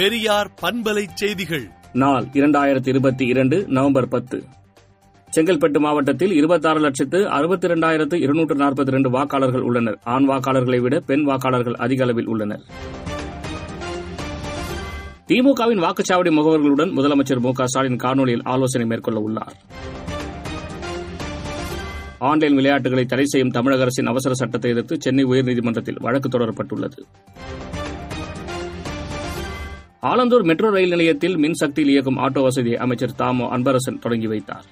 பெரியார் பண்பலை செய்திகள். நாள் இரண்டாயிரத்தி இருபத்தி இரண்டு நவம்பர் பத்து. செங்கல்பட்டு மாவட்டத்தில் இருபத்தாறு லட்சத்து அறுபத்தி இரண்டாயிரத்து இருநூற்று நாற்பத்தி இரண்டு வாக்காளர்கள் உள்ளனர். ஆண் வாக்காளர்களை விட பெண் வாக்காளர்கள் அதிக அளவில் உள்ளனர். திமுகவின் வாக்குச்சாவடி முகவர்களுடன் முதலமைச்சர் மு க ஸ்டாலின் காணொலியில் ஆலோசனை மேற்கொள்ள உள்ளார். ஆன்லைன் விளையாட்டுகளை தடை செய்யும் தமிழக அரசின் அவசர சட்டத்தை எதிர்த்து சென்னை உயர்நீதிமன்றத்தில் வழக்கு தொடரப்பட்டுள்ளது. ஆலந்தூர் மெட்ரோ ரயில் நிலையத்தில் மின்சக்தியில் இயக்கும் ஆட்டோ வசதியை அமைச்சர் தாமோ அன்பரசன் தொடங்கி வைத்தார்.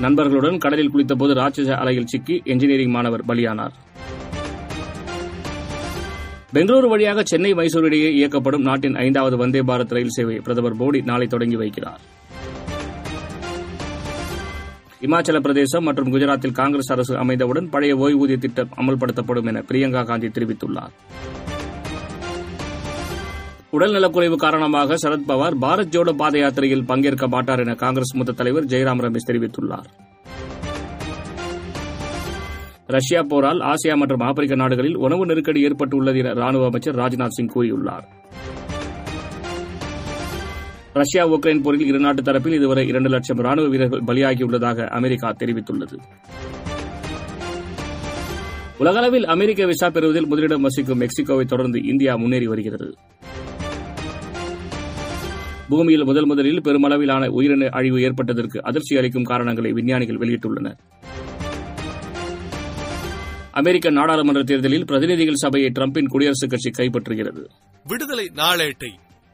நண்பர்களுடன் கடலில் குளித்தபோது ராட்சச அலையில் சிக்கி என்ஜினியரிங் மாணவர் பலியானார். பெங்களூரு வழியாக சென்னை மைசூர் இடையே இயக்கப்படும் நாட்டின் ஐந்தாவது வந்தே பாரத் ரயில் சேவையை பிரதமர் மோடி நாளை தொடங்கி வைக்கிறார். இமாச்சல பிரதேசம் மற்றும் குஜராத்தில் காங்கிரஸ் அரசு அமைந்தவுடன் பழைய ஓய்வூதிய திட்டம் அமல்படுத்தப்படும் என பிரியங்கா காந்தி தெரிவித்துள்ளார். உடல்நலக்குறைவு காரணமாக சரத்பவார் பாரத் ஜோடோ பாத யாத்திரையில் பங்கேற்க மாட்டார் என காங்கிரஸ் மூத்த தலைவர் ஜெயராம் ரமேஷ் தெரிவித்துள்ளார். ரஷ்யா போரால் ஆசியா மற்றும் ஆப்பிரிக்க நாடுகளில் உணவு நெருக்கடி ஏற்பட்டுள்ளது என ராணுவ அமைச்சர் ராஜ்நாத் சிங் கூறியுள்ளார். ரஷ்யா உக்ரைன் போரில் இருநாட்டு தரப்பில் இதுவரை இரண்டு லட்சம் ராணுவ வீரர்கள் பலியாகியுள்ளதாக அமெரிக்கா தெரிவித்துள்ளது. உலகளவில் அமெரிக்க விசா பெறுவதில் முதலிடம் வசிக்கும் மெக்சிகோவை தொடர்ந்து இந்தியா முன்னேறி வருகிறது. பூமியில் முதல் முதலில் பெருமளவிலான உயிரின அழிவு ஏற்பட்டதற்கு அதிர்ச்சி அளிக்கும் காரணங்களை விஞ்ஞானிகள் வெளியிட்டுள்ளனர். அமெரிக்க நாடாளுமன்ற தேர்தலில் பிரதிநிதிகள் சபையை டிரம்பின் குடியரசுக் கட்சி கைப்பற்றுகிறது. விடுதலை நாளேட்டை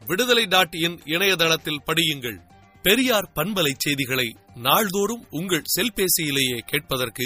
விடுதலை டாட் இன் இணையதளத்தில் படியுங்கள். பெரியார் பண்பலை செய்திகளை நாள்தோறும் உங்கள் செல்பேசியிலேயே கேட்பதற்கு